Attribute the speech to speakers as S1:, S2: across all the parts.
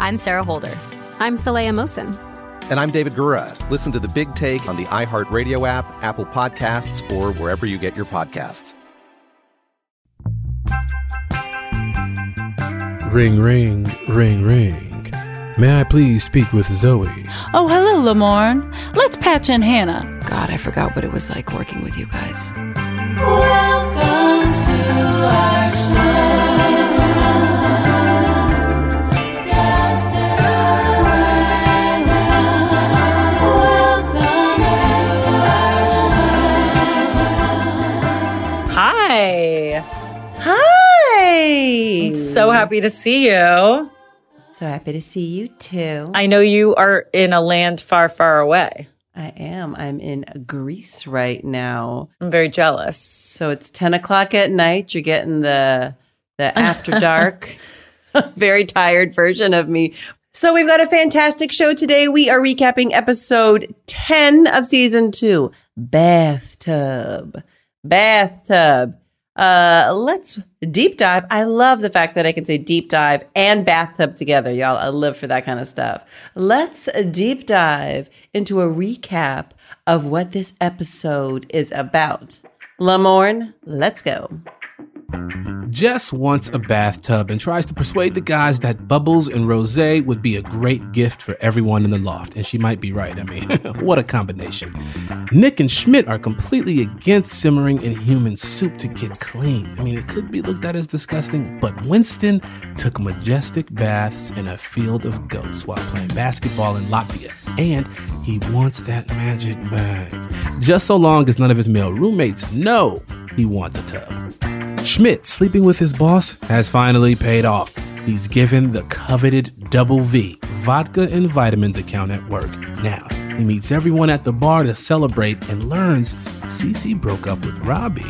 S1: I'm Sarah Holder.
S2: I'm Saleha Mohsin.
S3: And I'm David Gura. Listen to The Big Take on the iHeartRadio app, Apple Podcasts, or wherever you get your podcasts.
S4: Ring, ring, ring, ring. May I please speak with Zooey?
S5: Oh, hello, Lamorne. Let's patch in Hannah.
S6: God, I forgot what it was like working with you guys.
S5: So happy to see you.
S7: So happy to see you too.
S5: I know you are in a land far, far away.
S7: I am. I'm in Greece right now.
S5: I'm very jealous.
S7: So it's 10 o'clock at night. You're getting the the after dark, very tired version of me. So we've got a fantastic show today. We are recapping episode 10 of season two, Bathtub. Bathtub. Uh, let's deep dive. I love the fact that I can say deep dive and bathtub together, y'all. I live for that kind of stuff. Let's deep dive into a recap of what this episode is about. Lamorne, let's go.
S4: Jess wants a bathtub and tries to persuade the guys that Bubbles and Rose would be a great gift for everyone in the loft. And she might be right. I mean, what a combination. Nick and Schmidt are completely against simmering in human soup to get clean. I mean, it could be looked at as disgusting, but Winston took majestic baths in a field of goats while playing basketball in Latvia. And he wants that magic bag. Just so long as none of his male roommates know he wants a tub. Schmidt, sleeping with his boss, has finally paid off. He's given the coveted double V vodka and vitamins account at work. Now, he meets everyone at the bar to celebrate and learns Cece broke up with Robbie.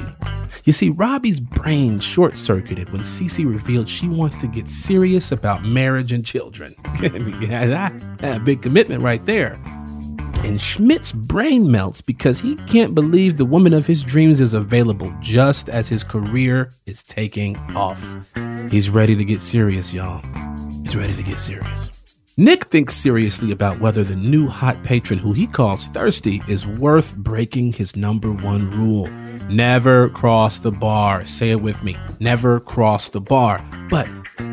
S4: You see, Robbie's brain short circuited when Cece revealed she wants to get serious about marriage and children. yeah, that, that big commitment right there. And Schmidt's brain melts because he can't believe the woman of his dreams is available just as his career is taking off. He's ready to get serious, y'all. He's ready to get serious. Nick thinks seriously about whether the new hot patron, who he calls Thirsty, is worth breaking his number one rule. Never cross the bar. Say it with me. Never cross the bar. But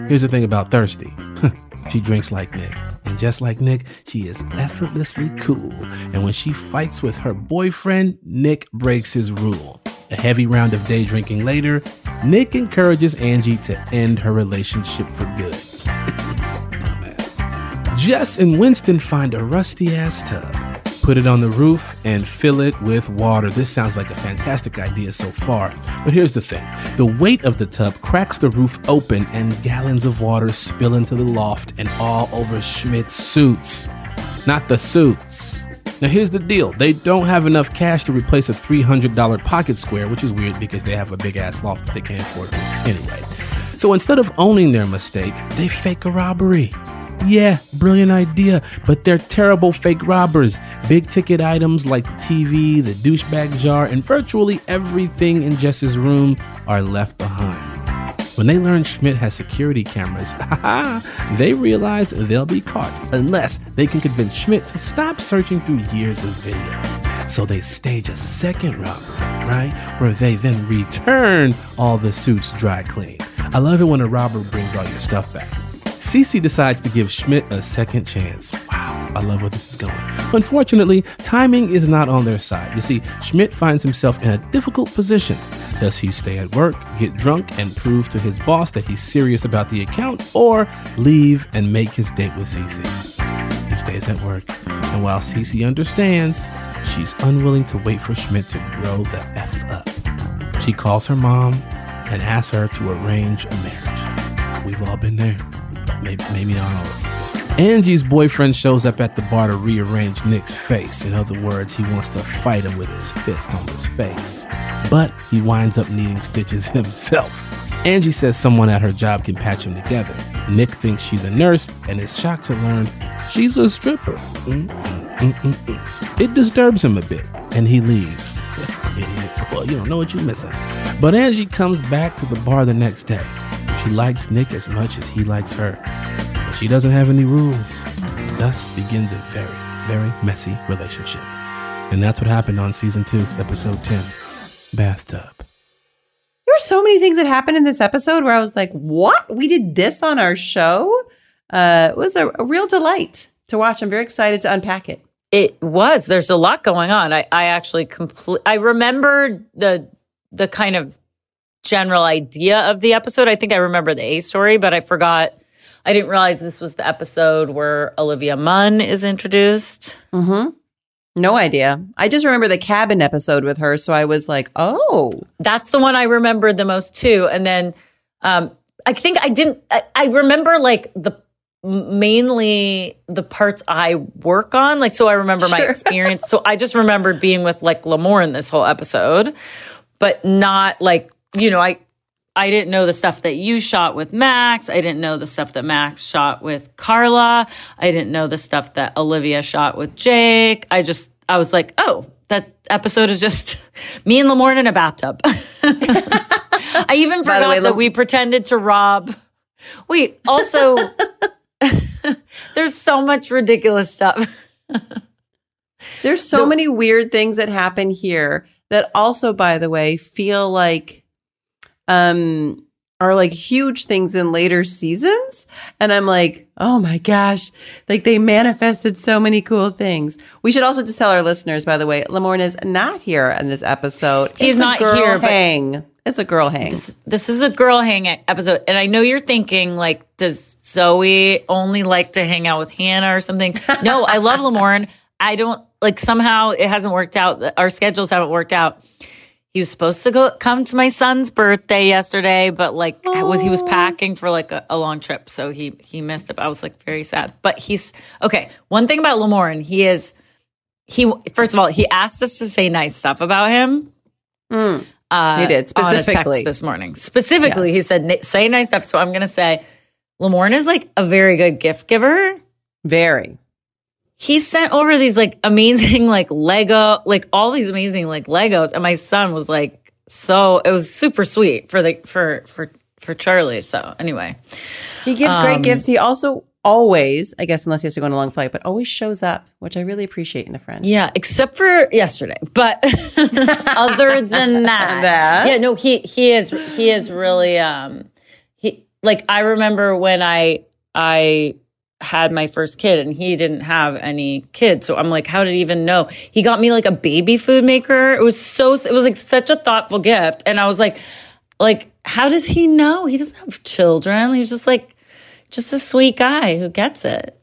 S4: here's the thing about Thirsty she drinks like Nick. And just like Nick, she is effortlessly cool. And when she fights with her boyfriend, Nick breaks his rule. A heavy round of day drinking later, Nick encourages Angie to end her relationship for good. Jess and Winston find a rusty ass tub, put it on the roof and fill it with water. This sounds like a fantastic idea so far. But here's the thing the weight of the tub cracks the roof open, and gallons of water spill into the loft and all over Schmidt's suits. Not the suits. Now, here's the deal they don't have enough cash to replace a $300 pocket square, which is weird because they have a big ass loft, that they can't afford to anyway. So instead of owning their mistake, they fake a robbery. Yeah, brilliant idea, but they're terrible fake robbers. Big ticket items like the TV, the douchebag jar, and virtually everything in Jess's room are left behind. When they learn Schmidt has security cameras, they realize they'll be caught unless they can convince Schmidt to stop searching through years of video. So they stage a second robbery, right? Where they then return all the suits dry clean. I love it when a robber brings all your stuff back. Cece decides to give Schmidt a second chance. Wow, I love where this is going. Unfortunately, timing is not on their side. You see, Schmidt finds himself in a difficult position. Does he stay at work, get drunk, and prove to his boss that he's serious about the account, or leave and make his date with Cece? He stays at work, and while Cece understands, she's unwilling to wait for Schmidt to grow the F up. She calls her mom and asks her to arrange a marriage. We've all been there. Maybe, maybe not all. Angie's boyfriend shows up at the bar to rearrange Nick's face. In other words, he wants to fight him with his fist on his face. But he winds up needing stitches himself. Angie says someone at her job can patch him together. Nick thinks she's a nurse and is shocked to learn she's a stripper. Mm, mm, mm, it disturbs him a bit, and he leaves. Well, you don't know what you're missing. But Angie comes back to the bar the next day. She likes Nick as much as he likes her. But she doesn't have any rules. Thus begins a very, very messy relationship. And that's what happened on season two, episode 10 Bathtub.
S7: There were so many things that happened in this episode where I was like, what? We did this on our show? Uh, it was a, a real delight to watch. I'm very excited to unpack it.
S8: It was. There's a lot going on. I, I actually complete. I remembered the the kind of general idea of the episode. I think I remember the A story, but I forgot. I didn't realize this was the episode where Olivia Munn is introduced.
S7: Mm-hmm. No idea. I just remember the cabin episode with her, so I was like, "Oh,
S8: that's the one I remembered the most too." And then um, I think I didn't. I, I remember like the mainly the parts I work on. Like, so I remember sure. my experience. so I just remembered being with like Lamorne this whole episode, but not like you know I. I didn't know the stuff that you shot with Max. I didn't know the stuff that Max shot with Carla. I didn't know the stuff that Olivia shot with Jake. I just, I was like, oh, that episode is just me and Lamorne in a bathtub. I even forgot way, that we pretended to rob. Wait, also, there's so much ridiculous stuff.
S7: there's so the, many weird things that happen here that also, by the way, feel like um are like huge things in later seasons. And I'm like, oh my gosh, like they manifested so many cool things. We should also just tell our listeners, by the way, Lamorne is not here in this episode.
S8: He's it's not here.
S7: Hang. It's a girl hang.
S8: This, this, is a girl hang episode. And I know you're thinking, like, does Zooey only like to hang out with Hannah or something? No, I love Lamorne. I don't like somehow it hasn't worked out. Our schedules haven't worked out he was supposed to go come to my son's birthday yesterday, but like was he was packing for like a, a, long trip, so he he missed it. I was like very sad. But he's okay. One thing about Lamorne, he is he first of all he asked us to say nice stuff about him.
S7: Mm. Uh, he did specifically
S8: this morning. Specifically, yes. he said say nice stuff. So I'm gonna say Lamorne is like a very good gift giver.
S7: Very
S8: he sent over these like amazing like Lego, like all these amazing like Legos, and my son was like, so it was super sweet for the for for for Charlie. So anyway,
S7: he gives um, great gifts. He also always, I guess, unless he has to go on a long flight, but always shows up, which I really appreciate in a friend.
S8: Yeah, except for yesterday. But other than that, that, yeah, no, he he is he is really um he like I remember when I I had my first kid and he didn't have any kids. So I'm like, how did he even know? He got me like a baby food maker. It was so, it was like such a thoughtful gift. And I was like, like, how does he know? He doesn't have children. He's just like, just a sweet guy who gets it.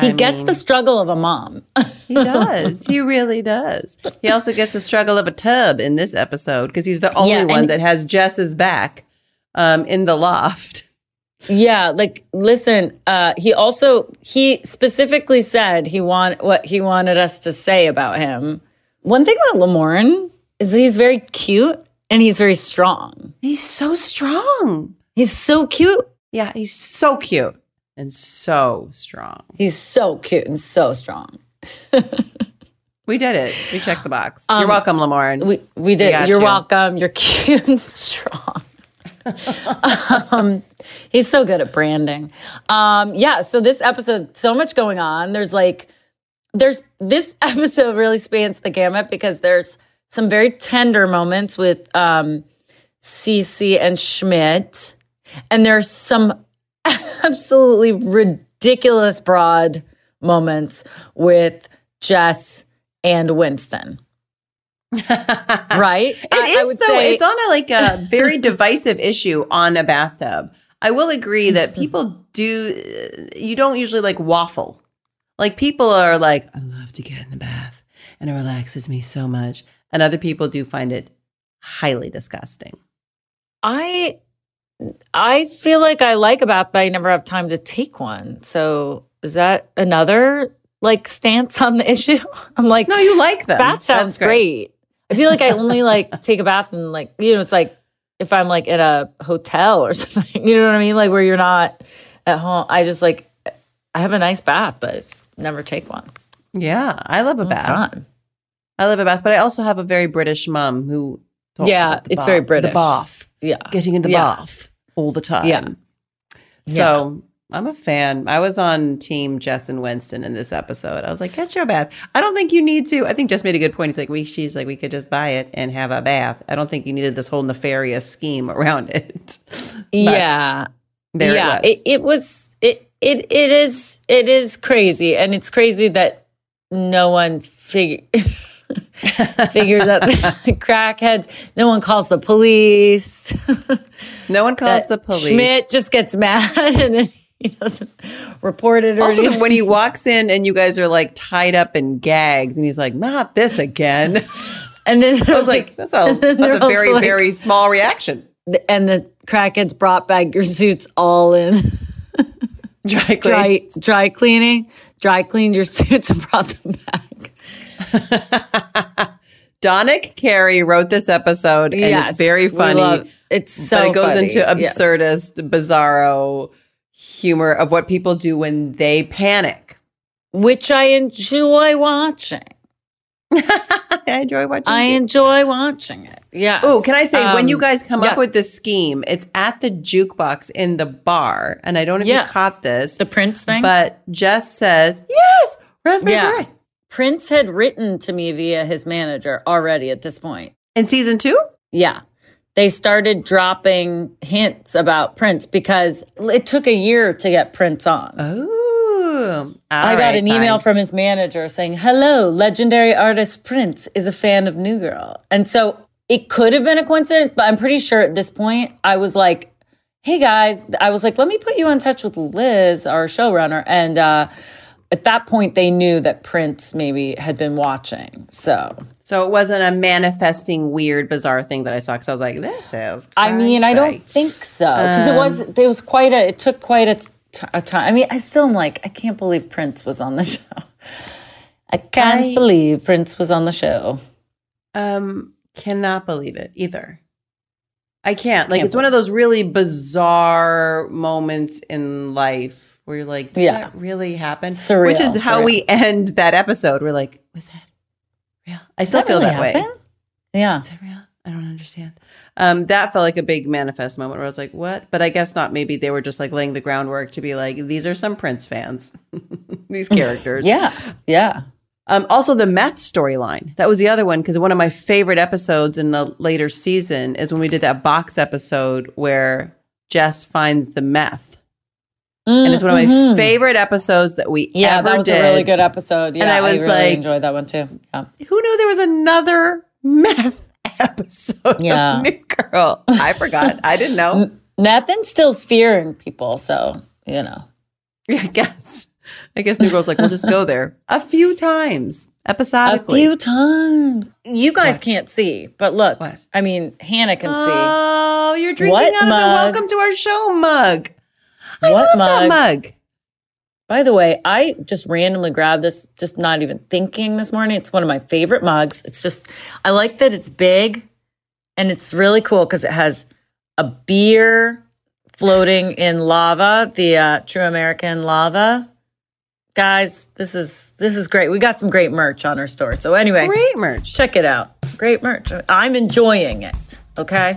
S8: He
S7: I
S8: gets
S7: mean-
S8: the struggle of a mom.
S7: He does. he really does. He also gets the struggle of a tub in this episode because he's the only
S8: Yeah,
S7: one that has Jess's back um, in the loft.
S8: Yeah, like listen, uh he also he specifically said he want what he wanted us to say about him. One thing about Lamorne is he's very cute and he's very strong.
S7: He's so strong.
S8: He's so cute.
S7: Yeah, he's so cute and so strong.
S8: He's so cute and so strong.
S7: We did it. We checked the box.
S8: Um,
S7: You're welcome, Lamorne.
S8: We we did.
S7: got
S8: You're
S7: you.
S8: welcome. You're cute and strong. um, he's so good at branding. Um, yeah. So this episode, so much going on. There's like, there's this episode really spans the gamut because there's some very tender moments with um, Cece and Schmidt, and there's some absolutely ridiculous broad moments with Jess and Winston. Right?
S7: It is though. it's on a like a very divisive issue on a bathtub. I will agree that mm-hmm. people do. Uh, you don't usually like waffle. Like people are like, I love to get in the bath, and it relaxes me so much. And other people do find it highly disgusting.
S8: I I feel like I like a bath, but I never have time to take one. So is that another like stance on the issue? I'm like,
S7: No, you like them.
S8: bath sounds
S7: great.
S8: great. I feel like I only like take a bath and like you know it's like if I'm like at a hotel or something. You know what I mean? Like where you're not at home. I just like I have a nice bath, but it's never take one.
S7: Yeah, I love a bath.
S8: time.
S7: I love a bath, but I also have a very British mum who. talks
S8: Yeah,
S7: about the
S8: it's very British.
S7: The bath,
S8: Yeah.
S7: getting in the
S8: Yeah.
S7: bath all the time.
S8: Yeah.
S7: So I'm a fan. I was on Team Jess and Winston in this episode. I was like, get your bath. I don't think you need to. I think Jess made a good point. He's like, we. She's like, we could just buy it and have a bath. I don't think you needed this whole nefarious scheme around it.
S8: Yeah.
S7: there
S8: yeah,
S7: it was.
S8: It, it was it it it is it is crazy, and it's crazy that no one figure figures out the crackheads. No one calls the police.
S7: no one calls
S8: That
S7: the police.
S8: Schmidt just gets mad and then he doesn't report it or
S7: Also,
S8: anything.
S7: when he walks in and you guys are like tied up and gagged, and he's like, "Not this again."
S8: and then
S7: I was like, "That's a that's a very
S8: like-
S7: very small reaction."
S8: and the crackheads brought back your suits all in
S7: Dry
S8: dry dry cleaning, dry cleaned your suits and brought them back.
S7: Donick Cary wrote this episode, and
S8: Yes,
S7: it's very funny.
S8: love- it's so
S7: but it goes
S8: funny,
S7: into
S8: yes.
S7: absurdist, bizarro humor of what people do when they panic.
S8: which I enjoy watching.
S7: I enjoy watching.
S8: I
S7: it.
S8: enjoy watching it. Yeah.
S7: Oh, can I say when you um, guys come
S8: yeah.
S7: up with this scheme, it's at the jukebox in the bar, and I don't know if
S8: Yeah.
S7: you caught this,
S8: the Prince thing?
S7: but Jess says yes, raspberry
S8: yeah.
S7: beret.
S8: Prince had written to me via his manager already at this point.
S7: In season two,
S8: Yeah. They started dropping hints about Prince because it took a year to get Prince on.
S7: oh,
S8: I got an email from his manager saying, Hello, legendary artist Prince is a fan of New Girl. And so it could have been a coincidence, but I'm pretty sure at this point I was like, Hey guys, I was like, let me put you in touch with Liz, our showrunner. And uh, at that point, they knew that Prince maybe had been watching. So
S7: So it wasn't a manifesting weird, bizarre thing that I saw because I was like, this is.
S8: I mean, I don't think so because it was it was quite a it took quite a, t- a time. I mean, I still am like I can't believe Prince was on the show. I can't
S7: I-
S8: believe Prince was on the show.
S7: Um, cannot believe it either. I can't. Like,
S8: Can't
S7: it's one of those really bizarre moments in life where you're like, did
S8: Yeah.
S7: that really happen?
S8: Surreal,
S7: Which is how
S8: surreal.
S7: we end that episode. We're like, was that real? I still feel
S8: really
S7: that way.
S8: Yeah,
S7: Is that real? I don't understand. Um, that felt like a big manifest moment where I was like, what? But I guess not. Maybe they were just like laying the groundwork to be like, these are some Prince fans, these characters.
S8: yeah, yeah.
S7: Um, also, the meth storyline. That was the other one because one of my favorite episodes in the later season is when we did that box episode where Jess finds the meth. And it's one of my
S8: Mhm.
S7: favorite episodes that we
S8: Yeah,
S7: ever
S8: that was
S7: did.
S8: a really good episode. Yeah,
S7: And I was
S8: really
S7: like-
S8: enjoyed that one too. Yeah.
S7: Who knew there was another meth episode
S8: Yeah.
S7: Girl? I forgot. I didn't know.
S8: Meth instills fear in people, so you know.
S7: I guess. I guess New Girl's like, we'll just go there a few times episodically.
S8: A few times. You guys can't see, but look.
S7: What?
S8: I mean, Hannah can see.
S7: Oh, you're drinking
S8: What
S7: out of the welcome to our show mug.
S8: What
S7: Love that
S8: mug?
S7: mug.
S8: By the way, I just randomly grabbed this, just not even thinking this morning. It's one of my favorite mugs. It's just, I like that it's big and it's really cool because it has a beer floating in lava, the uh, True American lava. Guys, this is this is great. We got some great merch on our store. So anyway,
S7: Great merch.
S8: check it out. Great merch. I'm enjoying it. Okay.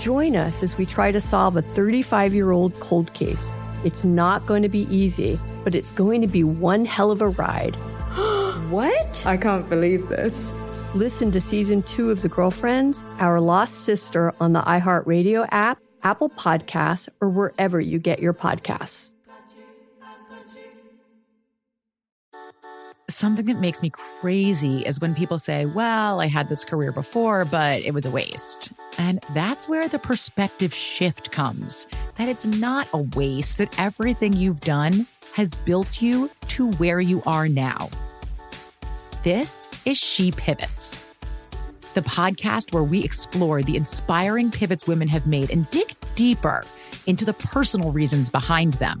S9: Join us as we try to solve a 35 year old cold case. It's not going to be easy, but it's going to be one hell of a ride.
S10: what? I can't believe this.
S9: Listen to season two of The Girlfriends, Our Lost Sister on the iHeartRadio app, Apple Podcasts, or wherever you get your podcasts.
S11: Something that makes me crazy is when people say, Well, I had this career before, but it was a waste. And that's where the perspective shift comes that it's not a waste, that everything you've done has built you to where you are now. This is She Pivots, the podcast where we explore the inspiring pivots women have made and dig deeper into the personal reasons behind them.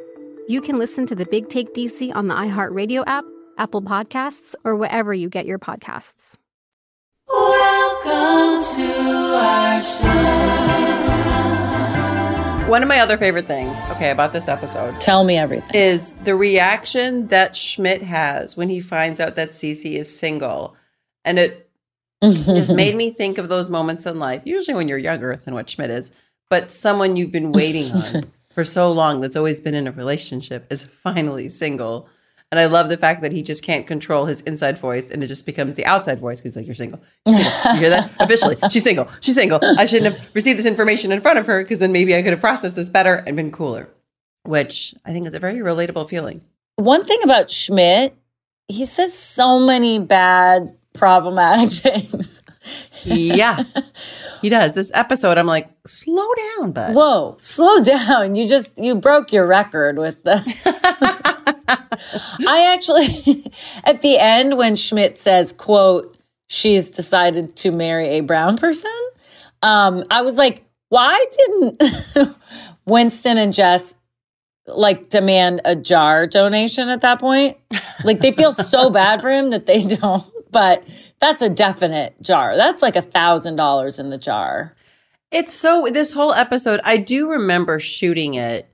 S2: You can listen to the Big Take DC on the iHeartRadio app, Apple Podcasts, or wherever you get your podcasts.
S12: Welcome to our show.
S7: One of my other favorite things, okay, about this episode.
S8: Tell me everything.
S7: Is the reaction that Schmidt has when he finds out that Cece is single. And it just made me think of those moments in life, usually when you're younger than what Schmidt is, but someone you've been waiting on for so long that's always been in a relationship is finally single. And I love the fact that he just can't control his inside voice and it just becomes the outside voice because like you're single. You're single. You hear that? Officially, she's single. She's single. I shouldn't have received this information in front of her because then maybe I could have processed this better and been cooler. Which I think is a very relatable feeling.
S8: One thing about Schmidt, he says so many bad, problematic things.
S7: Yeah, he does. This episode, I'm like, slow down, bud.
S8: Whoa, slow down. You just, you broke your record with the. I actually, at the end, when Schmidt says, quote, she's decided to marry a brown person, um, I was like, why didn't Winston and Jess like demand a jar donation at that point? Like they feel so bad for him that they don't, but that's a definite jar. That's like a thousand dollars in the jar.
S7: It's so this whole episode, I do remember shooting it,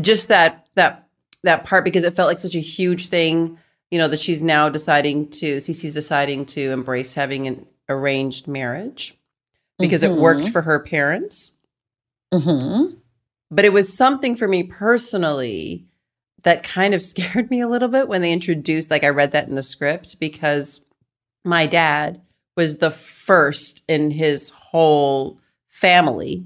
S7: just that that that part because it felt like such a huge thing. You know that she's now deciding to, Cece's deciding to embrace having an arranged marriage because it worked
S8: Mhm.
S7: for her parents.
S8: Mm-hmm.
S7: But it was something for me personally that kind of scared me a little bit when they introduced, like I read that in the script because my dad was the first in his whole family,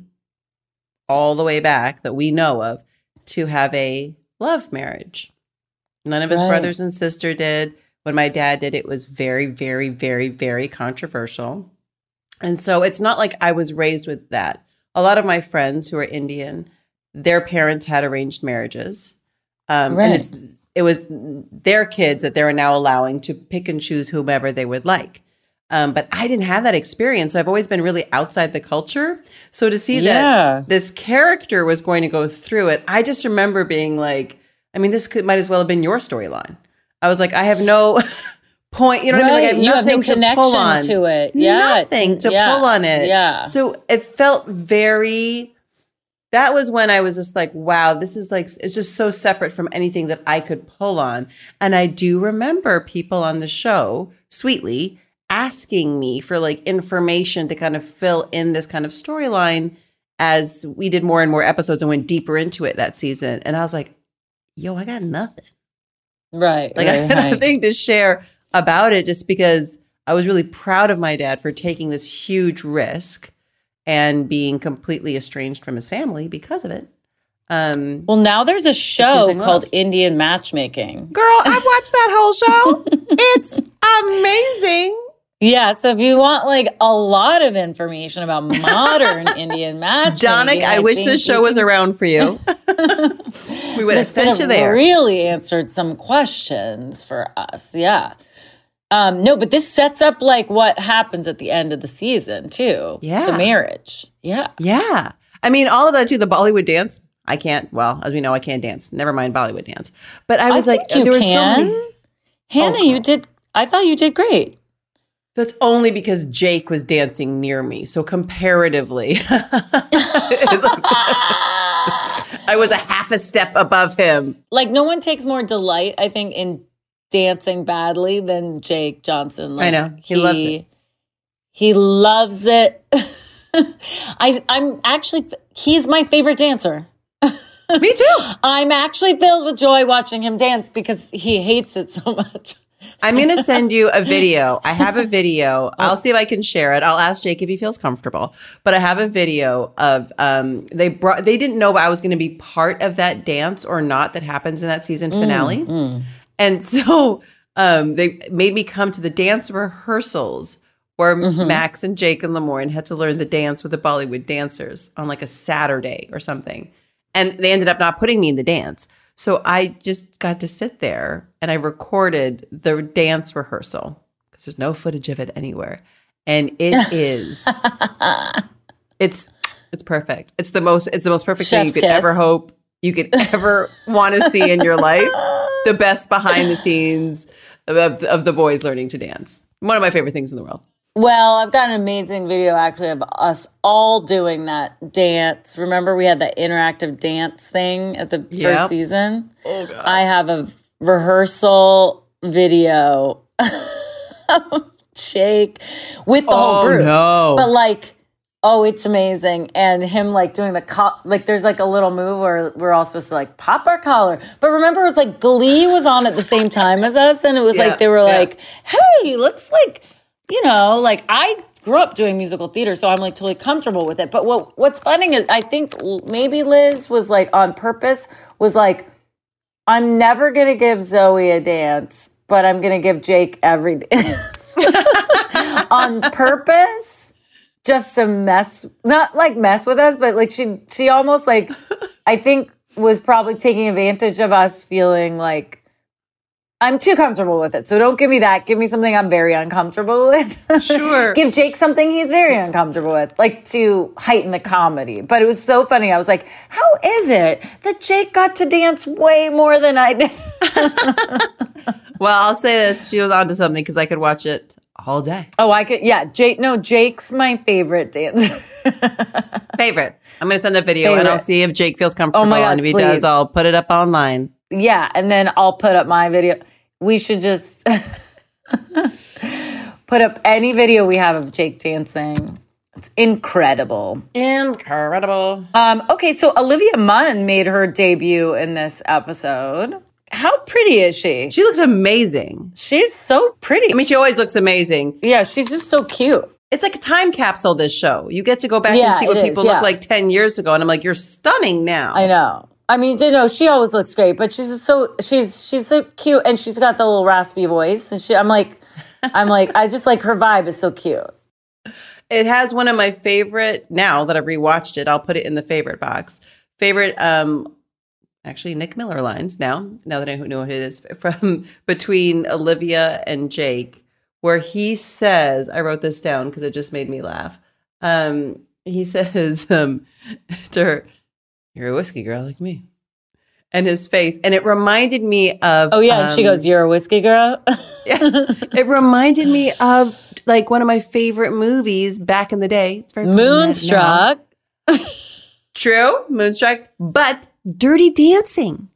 S7: all the way back that we know of, to have a love marriage. None of his
S8: Right.
S7: brothers and sister did. When my dad did, it was very, very, very, very controversial. And so it's not like I was raised with that. A lot of my friends who are Indian, their parents had arranged marriages. Um,
S8: Right.
S7: And it's it was their kids that they were now allowing to pick and choose whomever they would like. Um, but I didn't have that experience. So I've always been really outside the culture. So to see
S8: Yeah.
S7: that this character was going to go through it, I just remember being like, I mean, this could might as well have been your storyline. I was like, I have no point, you know what I mean? Like I have
S8: Right. You have no
S7: nothing to pull on
S8: connection to it. Yeah,
S7: nothing to
S8: yeah,
S7: pull on it.
S8: yeah.
S7: So it felt very. That was when I was just like, wow, this is like it's just so separate from anything that I could pull on. And I do remember people on the show, sweetly, asking me for like information to kind of fill in this kind of storyline as we did more and more episodes and went deeper into it that season. And I was like, yo, I got nothing.
S8: Right.
S7: Like
S8: right,
S7: I had
S8: right.
S7: nothing to share about it just because I was really proud of my dad for taking this huge risk and being completely estranged from his family because of it. Um,
S8: Well, now there's a show called
S7: Love.
S8: Indian Matchmaking.
S7: Girl, I've watched that whole show. it's amazing.
S8: Yeah, so if you want like a lot of information about modern Indian matchmaking,
S7: Donick, I, wish this show was around for you. we would have sent you there.
S8: Really answered some questions for us. Yeah. Um, no, but this sets up like what happens at the end of the season too.
S7: Yeah.
S8: The marriage. Yeah.
S7: Yeah. I mean, all of that too, the Bollywood dance. I can't, well, as we know, I can't dance. Never mind Bollywood dance. But I was like,
S8: think you
S7: there were so many.
S8: Hannah, you did I thought you did great.
S7: That's only because Jake was dancing near me. So comparatively, I was a half a step above him.
S8: Like no one takes more delight, I think, in dancing badly than Jake Johnson. Like,
S7: I know. He loves it.
S8: He loves it. I I'm actually he's my favorite dancer.
S7: Me too.
S8: I'm actually filled with joy watching him dance because he hates it so much.
S7: I'm going to send you a video. I have a video. I'll see if I can share it. I'll ask Jake if he feels comfortable. But I have a video of um they brought they didn't know I was going to be part of that dance or not that happens in that season finale. And so um they made me come to the dance rehearsals where Max and Jake and Lamorne had to learn the dance with the Bollywood dancers on like a Saturday or something. And they ended up not putting me in the dance. So I just got to sit there and I recorded the dance rehearsal because there's no footage of it anywhere. And it is it's it's perfect. It's the most it's the most perfect thing you could
S8: kiss.
S7: ever hope. you could ever want to see in your life. The best behind the scenes of, of the boys learning to dance. One of my favorite things in the world.
S8: Well, I've got an amazing video actually of us all doing that dance. Remember, we had that interactive dance thing at the
S7: Yep.
S8: first season?
S7: Oh, God.
S8: I have a rehearsal video of Jake with the whole
S7: Oh,
S8: group.
S7: no.
S8: But like, oh, it's amazing. And him like doing the, co- like, there's like a little move where we're all supposed to like pop our collar. But remember, it was like Glee was on at the same time as us. And it was
S7: Yeah,
S8: like, they were
S7: yeah.
S8: like, hey, let's like, you know, like I grew up doing musical theater, so I'm like totally comfortable with it. But what what's funny is I think maybe Liz was like on purpose was like, I'm never gonna give Zooey a dance, but I'm gonna give Jake every dance on purpose, just to mess, not like mess with us, but like she she almost like I think was probably taking advantage of us feeling like. I'm too comfortable with it. So don't give me that. Give me something I'm very uncomfortable with.
S7: Sure.
S8: give Jake something he's very uncomfortable with, like to heighten the comedy. But it was so funny. I was like, how is it that Jake got to dance way more than I did?
S7: Well, I'll say this. She was onto something because I could watch it all day.
S8: oh, I could. Yeah, Jake. No, Jake's my favorite dancer.
S7: Favorite. I'm going to send the video and I'll see if Jake feels comfortable.
S8: Oh my God,
S7: and if he
S8: please.
S7: does, I'll put it up online.
S8: yeah, and then I'll put up my video. We should just put up any video we have of Jake dancing. It's incredible.
S7: Incredible.
S8: Um, okay, so Olivia Munn made her debut in this episode. How pretty is she?
S7: She looks amazing.
S8: She's so pretty.
S7: I mean, she always looks amazing.
S8: Yeah, she's just so cute.
S7: It's like a time capsule, this show. You get to go back
S8: Yeah,
S7: and see what
S8: is,
S7: people
S8: yeah.
S7: look like 10 years ago. And I'm like, you're stunning now.
S8: I know. I mean, you know, she always looks great, but she's just so she's she's so cute, and she's got the little raspy voice, and she. I'm like, I'm like, I just like her vibe is so cute.
S7: It has one of my favorite, now that I've rewatched it, I'll put it in the favorite box. Favorite, um, actually, Nick Miller lines now, now that I know what it is, from between Olivia and Jake, where he says, I wrote this down because it just made me laugh. Um, he says um, to her, You're a whiskey girl like me. And his face, and it reminded me of.
S8: Oh yeah, and she
S7: um,
S8: goes, "You're a whiskey girl."
S7: it reminded me of like one of my favorite movies back in the day. It's very
S8: Moonstruck.
S7: True, Moonstruck, but Dirty Dancing.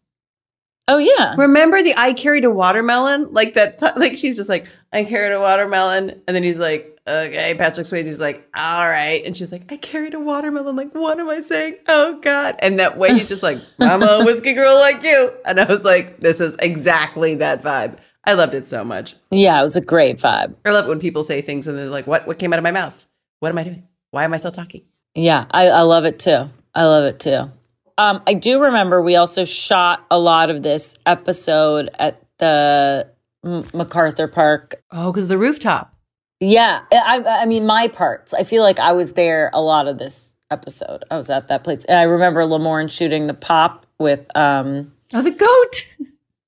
S8: Oh yeah.
S7: Remember the I carried a watermelon? Like that t- like she's just like, I carried a watermelon. And then he's like, okay, Patrick Swayze's like, all right. And she's like, I carried a watermelon. Like, what am I saying? Oh God. And that way he's just like, I'm a whiskey girl like you. And I was like, this is exactly that vibe. I loved it so much.
S8: Yeah, it was a great vibe.
S7: I love it when people say things and they're like, what, what came out of my mouth? What am I doing? Why am I still talking?
S8: Yeah, I, I love it too. I love it too. Um, I do remember we also shot a lot of this episode at the M- MacArthur Park.
S7: Oh, because the rooftop.
S8: Yeah, I, I mean my parts. I feel like I was there a lot of this episode. I was at that place, and I remember Lamorne shooting the pop with um
S7: Oh, the goat.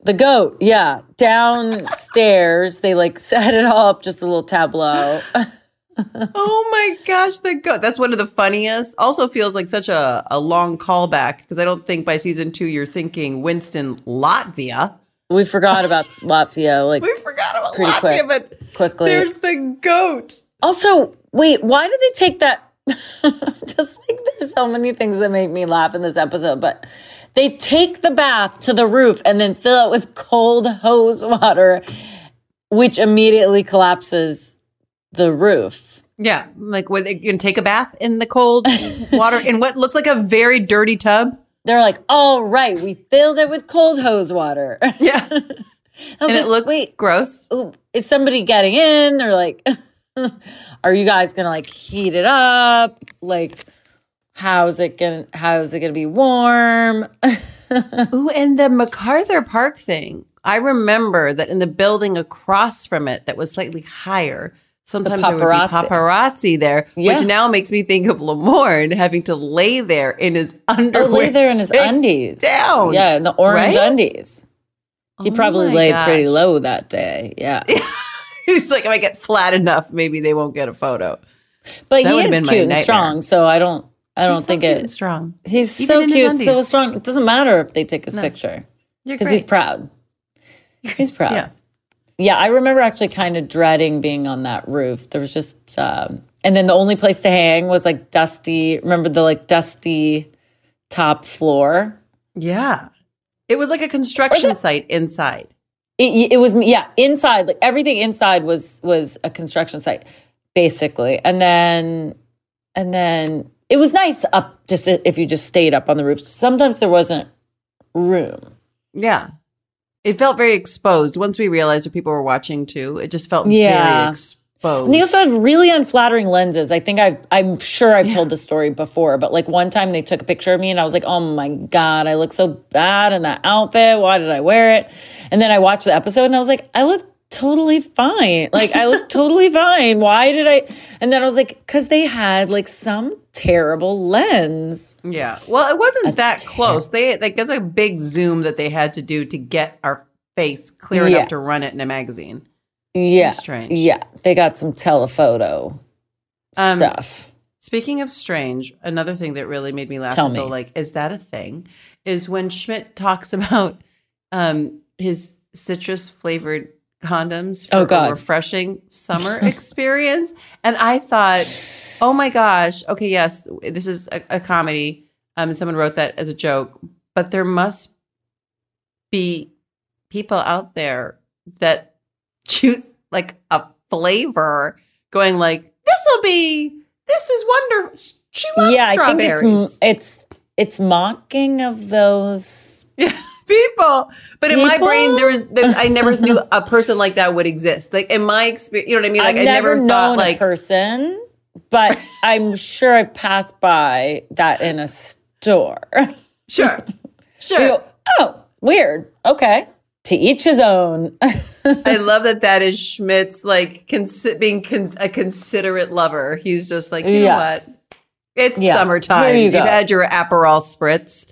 S8: the goat. Yeah, downstairs they like set it all up, just a little tableau.
S7: oh my gosh, the goat. That's one of the funniest. Also feels like such a, a long callback because I don't think by season two you're thinking Winston, Latvia.
S8: We forgot about Latvia. Like
S7: We forgot about
S8: pretty
S7: Latvia,
S8: quick,
S7: but
S8: quickly.
S7: there's the goat.
S8: Also, wait, why did they take that? Just like there's so many things that make me laugh in this episode, but they take the bath to the roof and then fill it with cold hose water, which immediately collapses the roof.
S7: Yeah, like when You can take a bath in the cold water in what looks like a very dirty tub.
S8: They're like, all right, we filled it with cold hose water.
S7: Yeah.
S8: and
S7: it looks gross.
S8: Ooh, is somebody getting in? They're like, are you guys gonna like heat it up? Like, how's it gonna how's it gonna be warm?
S7: Ooh, and the MacArthur Park thing. I remember that in the building across from it that was slightly higher, sometimes there would be
S8: paparazzi.
S7: paparazzi there,
S8: Yeah.
S7: which now makes me think of Lamorne having to lay there in his
S8: Oh,
S7: underwear.
S8: lay there in his undies.
S7: Down.
S8: Yeah, in the orange
S7: Right?
S8: undies. He
S7: Oh
S8: probably laid pretty low that day. Yeah.
S7: He's like, if I get flat enough, maybe they won't get a photo.
S8: But
S7: That
S8: he is
S7: been
S8: cute and strong, so I don't I don't
S7: He's so
S8: think
S7: cute
S8: it.
S7: and strong.
S8: He's
S7: Even
S8: so cute, so strong. It doesn't matter if they take his
S7: No.
S8: picture because he's proud. He's proud.
S7: Yeah.
S8: Yeah, I remember actually kind of dreading being on that roof. There was just, um, and then the only place to hang was like dusty. Remember the like dusty top floor?
S7: Yeah. It was like a construction site inside.
S8: It, it was yeah inside like everything inside was was a construction site basically and then and then it was nice up just if you just stayed up on the roof sometimes there wasn't room
S7: Yeah. It felt very exposed. Once we realized that people were watching too, it just felt
S8: Yeah.
S7: very exposed.
S8: and they also had really unflattering lenses i think i've i'm sure i've told the story before but like one time they took a picture of me and i was like oh my god i look so bad in that outfit why did i wear it and then i watched the episode and i was like i look totally fine like i look totally fine why did i and then i was like because they had like some terrible lens
S7: Yeah. Well, it wasn't that close. They like there's a big zoom that they had to do to get our face clear
S8: Yeah.
S7: enough to run it in a magazine.
S8: yeah
S7: strange.
S8: yeah they got some telephoto
S7: Um,
S8: stuff
S7: Speaking of strange, another thing that really made me laugh
S8: Tell me.
S7: like, is that a thing? Is when Schmidt talks about um his citrus flavored condoms for
S8: Oh,
S7: a refreshing summer experience. And I thought, oh my gosh, okay, yes, this is a, a comedy. Um, someone wrote that as a joke, but there must be people out there that choose like a flavor, going like, this will be, this is wonderful. She loves
S8: yeah i think
S7: strawberries.
S8: it's it's it's mocking of those
S7: people. But in my brain, there was there, I never knew a person like that would exist. Like in my experience, you know what I mean? Like
S8: I've
S7: I
S8: never,
S7: never,
S8: known
S7: thought
S8: a
S7: like
S8: person, but I'm sure I passed by that in a store.
S7: Sure, sure.
S8: Go, oh, weird. Okay, to each his own.
S7: I love that that is Schmidt's like consi- being cons- a considerate lover. He's just like, you know what? It's
S8: Yeah.
S7: summertime.
S8: You
S7: You've
S8: go.
S7: had your Aperol spritz.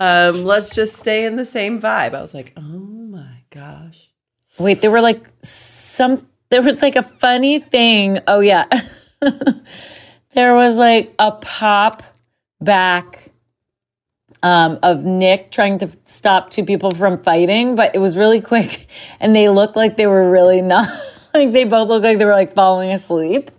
S7: Um, let's just stay in the same vibe. I was like, oh my gosh.
S8: Wait, there were like some. There was like a funny thing. Oh yeah, there was like a pop back um, of Nick trying to stop two people from fighting, but it was really quick, and they looked like they were really not. Like they both looked like they were like falling asleep.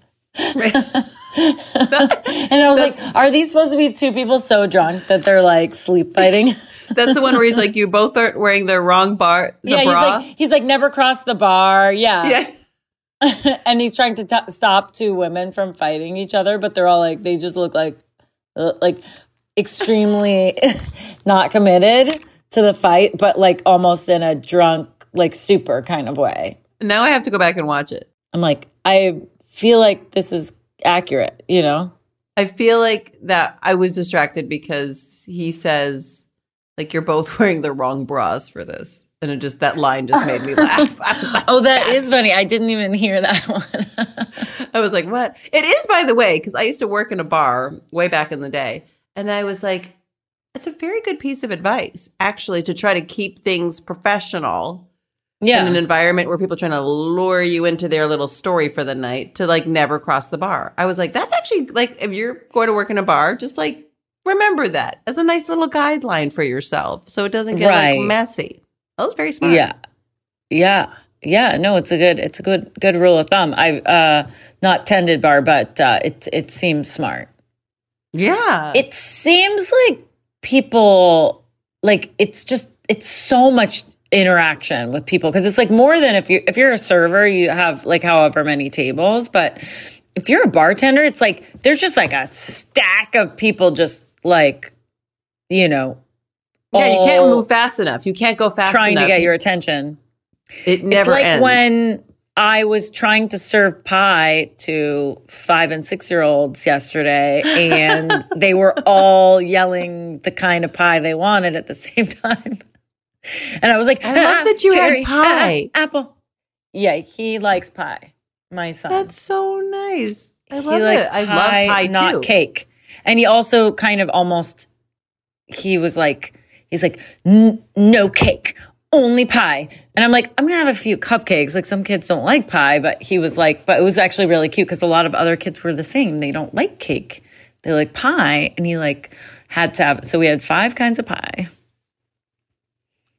S8: and I was like, are these supposed to be two people so drunk that they're like sleep fighting?
S7: That's the one where he's like, you both aren't wearing the wrong bar, the
S8: yeah,
S7: bra.
S8: he's like he's like never crossed the bar. Yeah.
S7: Yeah.
S8: and he's trying to t- stop two women from fighting each other, but they're all like they just look like uh, like extremely not committed to the fight, but like almost in a drunk like super kind of way.
S7: now I have to go back and watch it.
S8: I'm like I feel like this is accurate, you know?
S7: I feel like that I was distracted because he says, like, you're both wearing the wrong bras for this. And it just, that line just made me laugh. Like,
S8: Oh, that is funny. I didn't even hear that one.
S7: I was like, what? It is, by the way, because I used to work in a bar way back in the day. And I was like, it's a very good piece of advice, actually, to try to keep things professional
S8: Yeah.
S7: in an environment where people are trying to lure you into their little story for the night to like never cross the bar. I was like, that's actually like, if you're going to work in a bar, just like remember that as a nice little guideline for yourself so it doesn't get
S8: Right.
S7: like messy. That was very smart.
S8: Yeah. Yeah. Yeah. No, it's a good it's a good good rule of thumb. I've uh not tended bar, but uh it it seems smart.
S7: Yeah.
S8: It seems like people like it's just it's so much interaction with people because it's like more than if you if you're a server you have like however many tables but if you're a bartender it's like there's just like a stack of people just like you know
S7: Yeah, you can't move fast enough. You can't go fast enough.
S8: trying
S7: enough.
S8: to get your attention
S7: It never
S8: it's like
S7: ends.
S8: when I was trying to serve pie to five and six year olds yesterday, and they were all yelling the kind of pie they wanted at the same time. And I was like,
S7: I love
S8: "Ah,
S7: that you had
S8: cherry, ah,
S7: pie."
S8: apple. Yeah, he likes pie. My son.
S7: That's so nice. I love he
S8: likes
S7: it. I love pie
S8: not
S7: too.
S8: cake. And he also kind of almost he was like he's like no cake, only pie. And I'm like I'm gonna have a few cupcakes. Like some kids don't like pie, but he was like, but it was actually really cute because a lot of other kids were the same. They don't like cake. They like pie, and he like had to have. So we had five kinds of pie.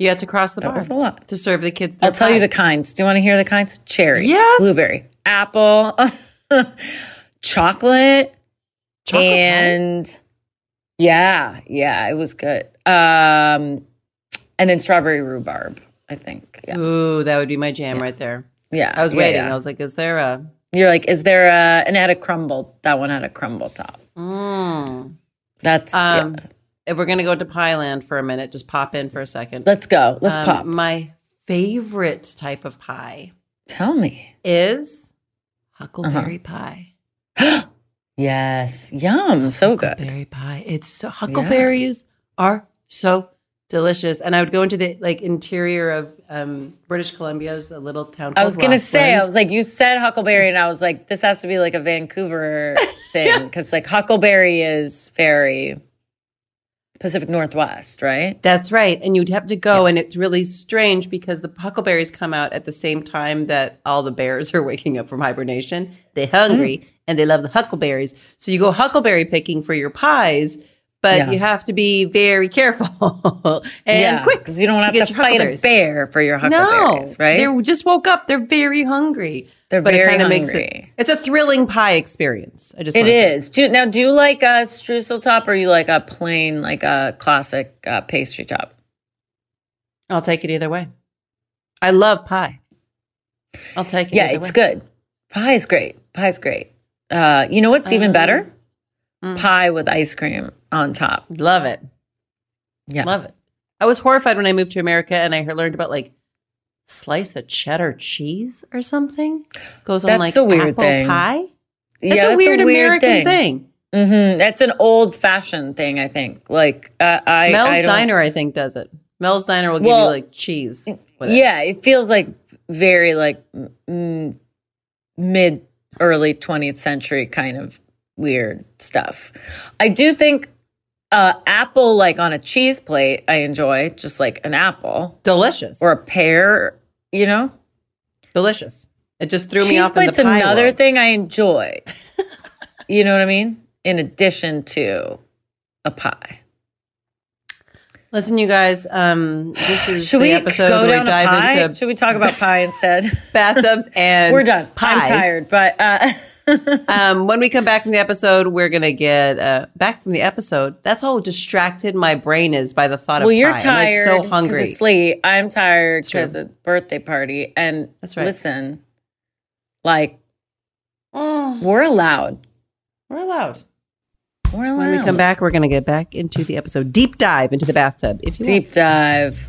S7: You had to cross the
S8: That
S7: bar
S8: was a lot.
S7: to serve the kids. Their
S8: I'll tell you the kinds. Do you want to hear the kinds? Cherry,
S7: Yes.
S8: blueberry, apple, chocolate,
S7: Chocolate pie?
S8: and yeah, yeah, it was good. Um, and then strawberry rhubarb. I think. Yeah,
S7: Ooh, that would be my jam right there.
S8: yeah.
S7: I was
S8: yeah,
S7: waiting.
S8: yeah.
S7: I was like, is there a?
S8: You're like, is there a? And it had a crumble. That one had a crumble top.
S7: Mm.
S8: That's
S7: Um,
S8: yeah.
S7: If we're gonna go to Pie Land for a minute, just pop in for a second.
S8: Let's go. Let's
S7: Um,
S8: pop.
S7: My favorite type of pie
S8: Tell me.
S7: is huckleberry
S8: Uh-huh.
S7: pie.
S8: Yes, yum, so good.
S7: Huckleberry pie. It's so huckleberries are so delicious. And I would go into the like interior of um, British Columbia's a little town.
S8: I was gonna say, I was like, you said Huckleberry, and I was like, this has to be like a Vancouver thing because like Huckleberry is very Pacific Northwest, right?
S7: That's right. And you'd have to go, and it's really strange because the huckleberries come out at the same time that all the bears are waking up from hibernation. They're hungry
S8: Mm.
S7: and they love the huckleberries. So you go huckleberry picking for your pies, but
S8: Yeah.
S7: you have to be very careful and
S8: yeah,
S7: quick.
S8: because you don't have to
S7: your
S8: fight a bear for your huckleberries,
S7: no,
S8: right?
S7: They just woke up. They're very hungry.
S8: They're
S7: but
S8: very
S7: it kind of makes it. It's a thrilling pie experience. I just
S8: It is. Do, now, do you like a streusel top or you like a plain, like a classic uh, pastry top?
S7: I'll take it either way. I love pie. I'll take it.
S8: Yeah, it's
S7: way.
S8: good. Pie is great. Pie is great. Uh, you know what's even
S7: Um,
S8: better? Pie with ice cream on top.
S7: Love it.
S8: Yeah.
S7: Love it. I was horrified when I moved to America and I learned about like slice of cheddar cheese or something goes on like
S8: a weird
S7: apple
S8: thing.
S7: pie.
S8: Yeah,
S7: That's a
S8: that's
S7: weird American thing.
S8: hmm That's an old fashioned thing, I think. Like uh, I,
S7: Mel's
S8: I
S7: Diner, I think, does it. Mel's Diner will give
S8: Well,
S7: you like cheese. With it.
S8: Yeah, it feels like very like mm, mid early 20th century kind of weird stuff. I do think uh, apple like on a cheese plate I enjoy just like an apple
S7: delicious
S8: or a pear, you know.
S7: Delicious. It just threw me
S8: cheese
S7: off in the
S8: plate's another
S7: world.
S8: thing I enjoy. you know what I mean? In addition to a pie.
S7: Listen, you guys, um, this is
S8: Should
S7: the episode
S8: go
S7: where we dive into
S8: Should we talk about pie instead?
S7: bathtubs and
S8: We're done. I'm tired, but uh,
S7: um, when we come back from the episode, we're gonna get uh, back from the episode. That's how distracted my brain is by the thought
S8: well,
S7: of
S8: you're
S7: pie.
S8: tired.
S7: I'm like so hungry.
S8: It's late. I'm tired because it's birthday party. And
S7: That's right.
S8: listen, like
S7: Mm,
S8: we're allowed.
S7: we're allowed.
S8: We're allowed.
S7: When we come back, we're gonna get back into the episode. Deep dive into the bathtub, if you
S8: deep dive.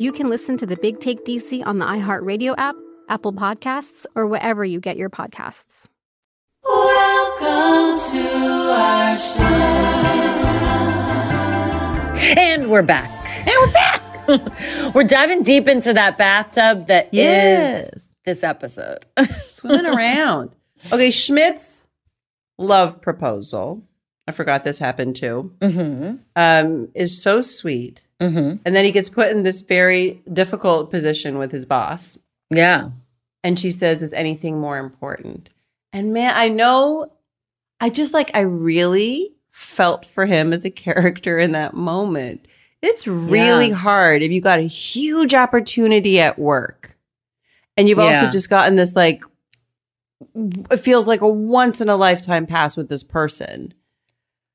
S2: you can listen to the Big Take DC on the iHeartRadio app, Apple Podcasts, or wherever you get your podcasts.
S12: Welcome to our show.
S8: And we're back.
S7: And we're back.
S8: we're diving deep into that bathtub that is
S7: Yes.
S8: this episode.
S7: Swimming around. Okay, Schmidt's love proposal. I forgot this happened too.
S8: Mm-hmm.
S7: Um, is so sweet.
S8: Mm-hmm.
S7: And then he gets put in this very difficult position with his boss.
S8: Yeah.
S7: And she says, Is anything more important? And man, I know, I just like, I really felt for him as a character in that moment. It's really
S8: Yeah.
S7: hard if you got a huge opportunity at work and you've also just gotten this like, it feels like a once in a lifetime pass with this person.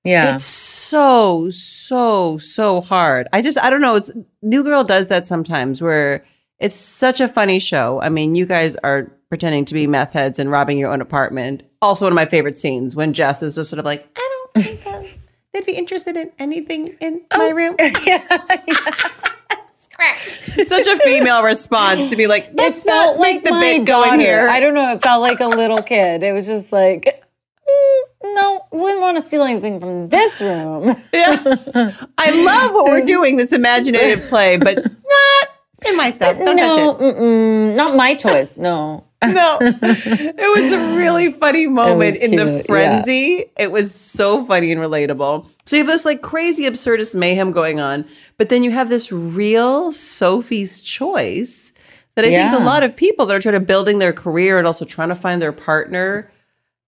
S8: Yeah.
S7: It's so, so, so hard. I just, I don't know. It's New Girl does that sometimes where it's such a funny show. I mean, you guys are pretending to be meth heads and robbing your own apartment. Also, one of my favorite scenes when Jess is just sort of like, I don't think that they'd be interested in anything in my room. Yeah, Such a female response to be like, let's not make the bit go in here.
S8: I don't know. It felt like a little kid. It was just like, "Mm, no, wouldn't want to steal anything from this room.
S7: I love what we're doing, this imaginative play, but not in my stuff. Don't
S8: no,
S7: touch it.
S8: not my toys. No.
S7: no. It was a really funny moment in the
S8: cute, yeah.
S7: frenzy. It was so funny and relatable. So you have this like crazy absurdist mayhem going on, but then you have this real Sophie's choice that I think a lot of people that are trying to building their career and also trying to find their partner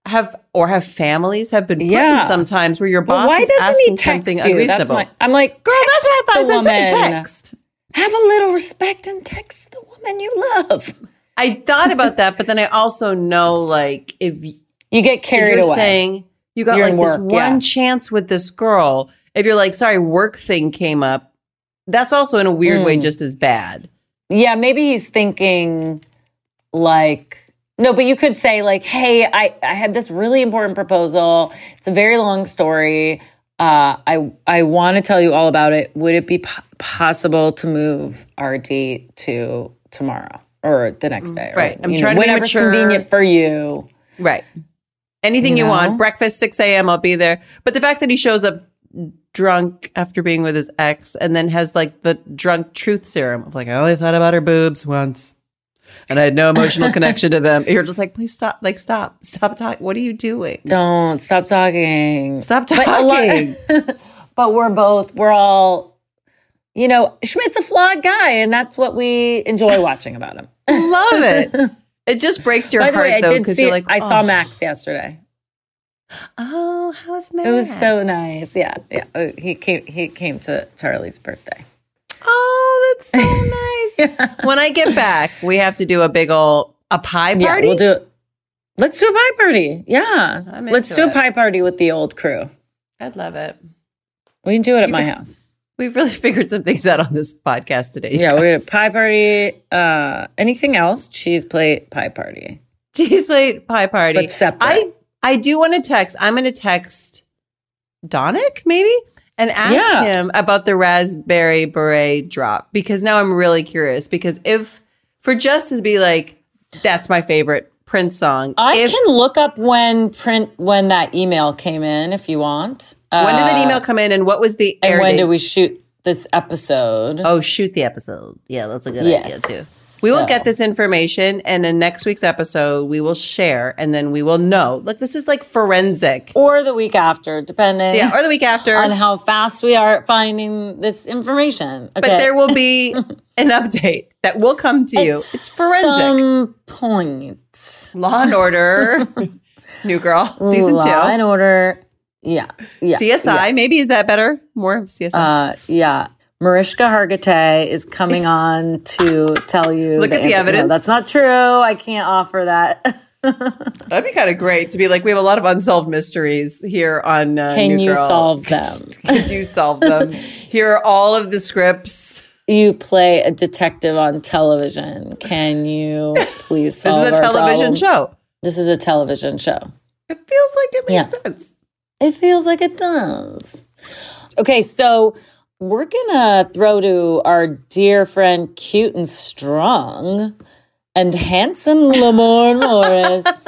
S7: have or have families have been
S8: Yeah.
S7: sometimes where your boss
S8: why
S7: is asking something
S8: you? That's
S7: unreasonable.
S8: my- I'm like,
S7: girl, that's what I thought. I said text.
S8: Have a little respect and text the woman you love.
S7: I thought about that, but then I also know like if
S8: You get carried
S7: you're
S8: away.
S7: saying you got
S8: You're
S7: like
S8: in
S7: this
S8: work,
S7: one
S8: yeah.
S7: chance with this girl, if you're like, sorry, work thing came up, that's also in a weird way
S8: Mm.
S7: just as bad.
S8: Yeah, maybe he's thinking like no, but you could say like, "Hey, I I had this really important proposal. It's a very long story. Uh, I I want to tell you all about it. Would it be po- possible to move our date to tomorrow?" or the next day. or,
S7: Right. I'm
S8: you know,
S7: trying to
S8: whenever's convenient for you.
S7: Right. Anything you,
S8: You
S7: want. Breakfast, 6 a.m., I'll be there. But the fact that he shows up drunk after being with his ex and then has like the drunk truth serum of like, I only thought about her boobs once. And I had no emotional connection to them. You're just like, please stop. Like, stop. Stop talking. What are you doing?
S8: Don't stop talking.
S7: Stop
S8: But a lot-
S7: talking.
S8: but we're both, we're all, you know, Schmidt's a flawed guy, and that's what we enjoy watching about him.
S7: I love it. It just breaks your
S8: By
S7: heart
S8: way,
S7: though, because you're like,
S8: I saw
S7: "Oh."
S8: Max yesterday.
S7: Oh, how was Max?
S8: It was so nice. Yeah, yeah. Uh, He came. He came to Charlie's birthday.
S7: Oh, that's so nice. When I get back, we have to do a big old a pie party.
S8: Yeah, we'll do it. Let's do a pie party. Yeah, let's do a pie party with the old crew.
S7: I'd love it.
S8: We can do it at
S7: You
S8: my
S7: guys-
S8: house.
S7: We've really figured some things out on this podcast today.
S8: Yeah, we
S7: guys.
S8: have pie party. Uh, anything else? Cheese plate pie party.
S7: cheese plate pie party.
S8: But separate.
S7: I I do want to text. I'm going to text Donick maybe and ask
S8: Yeah.
S7: him about the raspberry beret drop because now I'm really curious because if for just to be like that's my favorite Prince song.
S8: I
S7: if,
S8: can look up when print when that email came in if you want.
S7: when did that
S8: Uh,
S7: email come in and what was the
S8: And when
S7: date?
S8: did we shoot this episode?
S7: Oh, shoot the episode. Yeah, that's a good idea too. We will get this information and in next week's episode we will share and then we will know. Look, this is like forensic.
S8: or the week after, depending.
S7: Yeah, or the week after.
S8: on how fast we are finding this information.
S7: But there will be an update that will come to you. It's forensic.
S8: Some point.
S7: Law and Order, New Girl, season
S8: Law
S7: two.
S8: and Order. Yeah. Yeah.
S7: CSI, maybe is that better? More CSI.
S8: Uh, yeah. Mariska Hargitay is coming on to tell you.
S7: Look at the
S8: answer. No,
S7: evidence.
S8: that's not true. I can't offer that.
S7: That'd be kind of great to be like, we have a lot of unsolved mysteries here on uh,
S8: Can
S7: New
S8: you
S7: Girl.
S8: solve them?
S7: Could you solve them? Here are all of the scripts.
S8: you play a detective on television. Can you please
S7: This is a
S8: our
S7: television
S8: problems?
S7: show.
S8: This is a television show.
S7: It feels like it makes
S8: Yeah.
S7: sense.
S8: It feels like it does. Okay, so we're gonna throw to our dear friend, cute and strong, and handsome Lamorne Morris,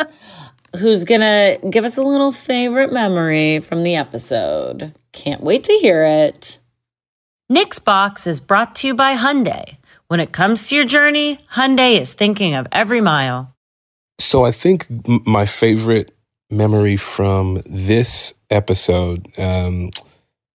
S8: who's gonna give us a little favorite memory from the episode. Can't wait to hear it.
S13: Nick's Box is brought to you by Hyundai. When it comes to your journey, Hyundai is thinking of every mile.
S4: So I think my favorite memory from this episode um,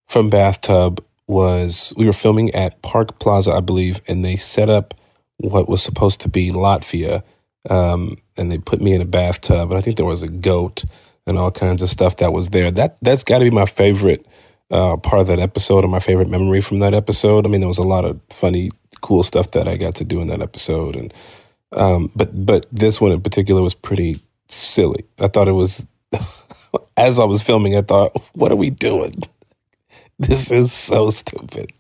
S4: from Bathtub was we were filming at Park Plaza, I believe, and they set up what was supposed to be Latvia, um, and they put me in a bathtub, and I think there was a goat and all kinds of stuff that was there. That that's got to be my favorite uh, part of that episode, or my favorite memory from that episode. I mean, there was a lot of funny, cool stuff that I got to do in that episode, and um, but but this one in particular was pretty silly. I thought it was as I was filming. I thought, what are we doing? This is so stupid.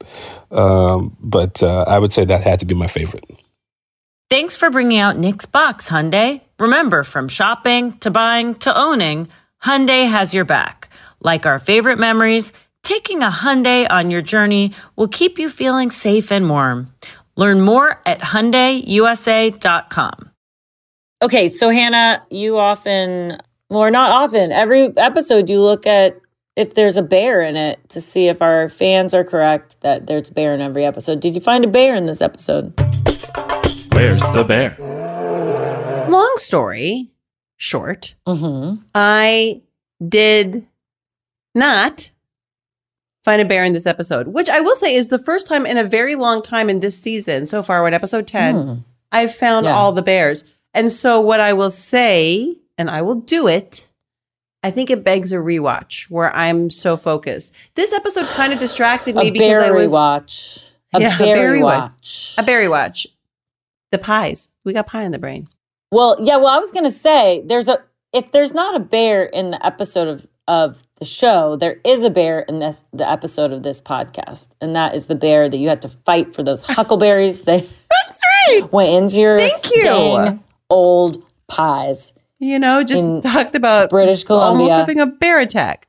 S4: Um, but uh, I would say that had to be my favorite.
S13: Thanks for bringing out Nick's Box, Hyundai. Remember, from shopping to buying to owning, Hyundai has your back. Like our favorite memories, taking a Hyundai on your journey will keep you feeling safe and warm. Learn more at HyundaiUSA.com.
S8: Okay, so Hannah, you often, or not often, every episode you look at if there's a bear in it to see if our fans are correct that there's a bear in every episode. Did you find a bear in this episode?
S14: Where's the bear?
S7: Long story short,
S8: Mm-hmm.
S7: I did not find a bear in this episode, which I will say is the first time in a very long time in this season so far. We're in episode 10.
S8: Hmm.
S7: I've found
S8: Yeah.
S7: all the bears. And so, what I will say, and I will do it, I think it begs a rewatch where I'm so focused. This episode kind of distracted me
S8: A
S7: because I was
S8: watch. A
S7: Yeah,
S8: berry
S7: berry wa-
S8: watch.
S7: a berry watch. The pies. We got pie in the brain.
S8: Well, yeah, well, I was going to say there's a if there's not a bear in the episode of of the show, there is a bear in this the episode of this podcast, and that is the bear that you had to fight for those huckleberries. They
S7: That's right.
S8: went into your
S7: Thank you.
S8: dang old pies.
S7: You know, just talked about
S8: British Columbia.
S7: almost having a bear attack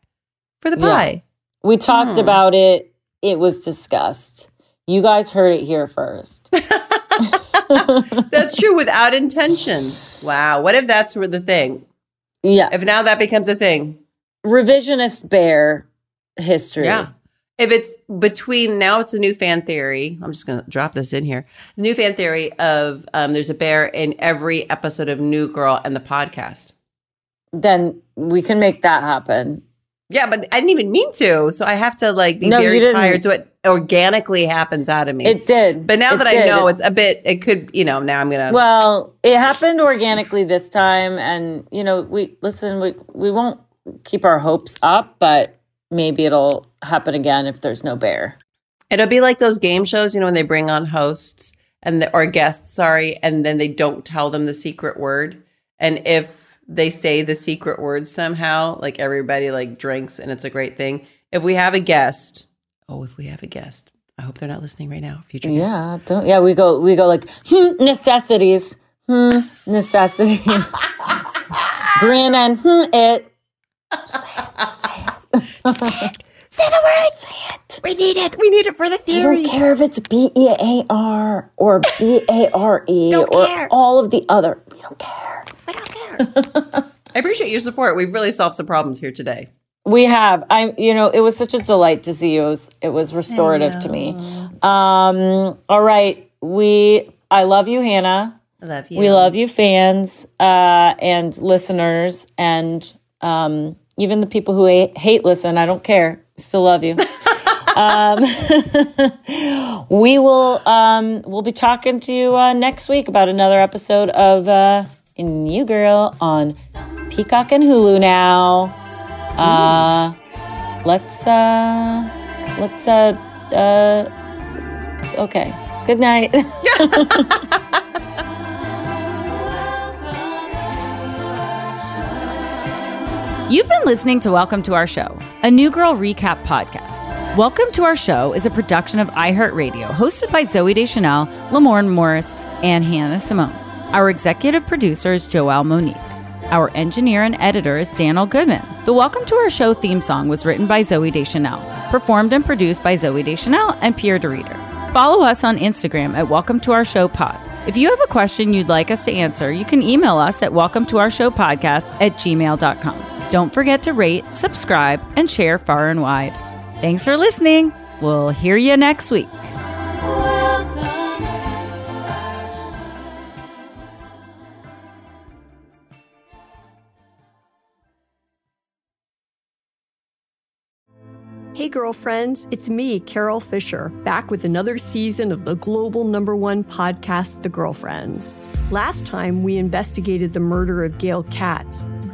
S7: for the
S8: Yeah.
S7: pie.
S8: We talked
S7: Hmm.
S8: about it. It was discussed. You guys heard it here first.
S7: that's true without intention. Wow. What if that's the thing?
S8: Yeah.
S7: If now that becomes a thing.
S8: Revisionist bear history.
S7: Yeah. If it's between now, it's a new fan theory. I'm just going to drop this in here. New fan theory of um, there's a bear in every episode of New Girl and the podcast.
S8: Then we can make that happen.
S7: Yeah, but I didn't even mean to. So I have to like be
S8: No,
S7: very tired. So it organically happens out of me.
S8: It did.
S7: But now
S8: It
S7: that I know it's a bit, it could, you know, now I'm going to.
S8: Well, it happened organically this time, and you know, we listen. We we won't keep our hopes up, but maybe it'll happen again if there's no bear.
S7: It'll be like those game shows, you know, when they bring on hosts and the, or guests, sorry, and then they don't tell them the secret word. And if they say the secret word somehow, like everybody like drinks and it's a great thing. If we have a guest, oh, if we have a guest, I hope they're not listening right now. Future guests.
S8: Yeah, don't. Yeah, we go. We go like hmm, necessities. Hmm, necessities. Grin and hmm, it.
S7: Say the word. Say it. We need it. We need it for the
S8: I don't care if it's B E A R or B A R E
S7: Don't
S8: or
S7: care.
S8: all of the other. We don't care. We don't care.
S7: I appreciate your support. We've really solved some problems here today.
S8: We have. I'm. You know, it was such a delight to see you. It was, it was restorative to me. Um. All right. We. I love you, Hannah.
S7: I love you.
S8: We love you, fans uh, and listeners, and um, even the people who hate, hate listen. I don't care. Still love you. um, we will. Um, we'll be talking to you uh, next week about another episode of uh, New Girl on Peacock and Hulu. Now, uh, let's. Uh, let's. Uh, uh, okay. Good night.
S15: You've been listening to Welcome to Our Show, a New Girl recap podcast. Welcome to Our Show is a production of iHeartRadio, hosted by Zooey Deschanel, Lamorne Morris, and Hannah Simone. Our executive producer is Joelle Monique. Our engineer and editor is Daniel Goodman. The Welcome to Our Show theme song was written by Zooey Deschanel, performed and produced by Zooey Deschanel and Pierre de Reeder. Follow us on Instagram at Welcome to Our Show Pod. If you have a question you'd like us to answer, you can email us at welcome to our show podcast at gmail.com. Don't forget to rate, subscribe, and share far and wide. Thanks for listening. We'll hear you next week.
S9: Hey, girlfriends, it's me, Carol Fisher, back with another season of the global number one podcast, The Girlfriends. Last time, we investigated the murder of Gail Katz.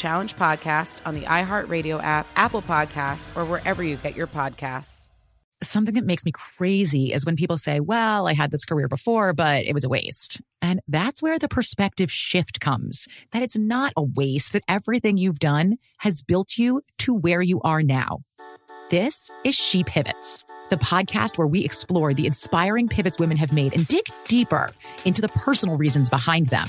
S13: Challenge podcast on the iHeartRadio app, Apple Podcasts, or wherever you get your podcasts.
S11: Something that makes me crazy is when people say, well, I had this career before, but it was a waste. And that's where the perspective shift comes that it's not a waste, that everything you've done has built you to where you are now. This is She Pivots, the podcast where we explore the inspiring pivots women have made and dig deeper into the personal reasons behind them.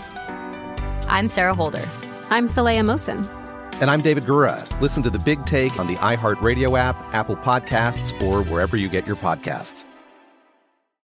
S1: I'm Sarah Holder.
S2: I'm Saleha Mohsin.
S3: And I'm David Gura. Listen to The Big Take on the iHeartRadio app, Apple Podcasts, or wherever you get your podcasts.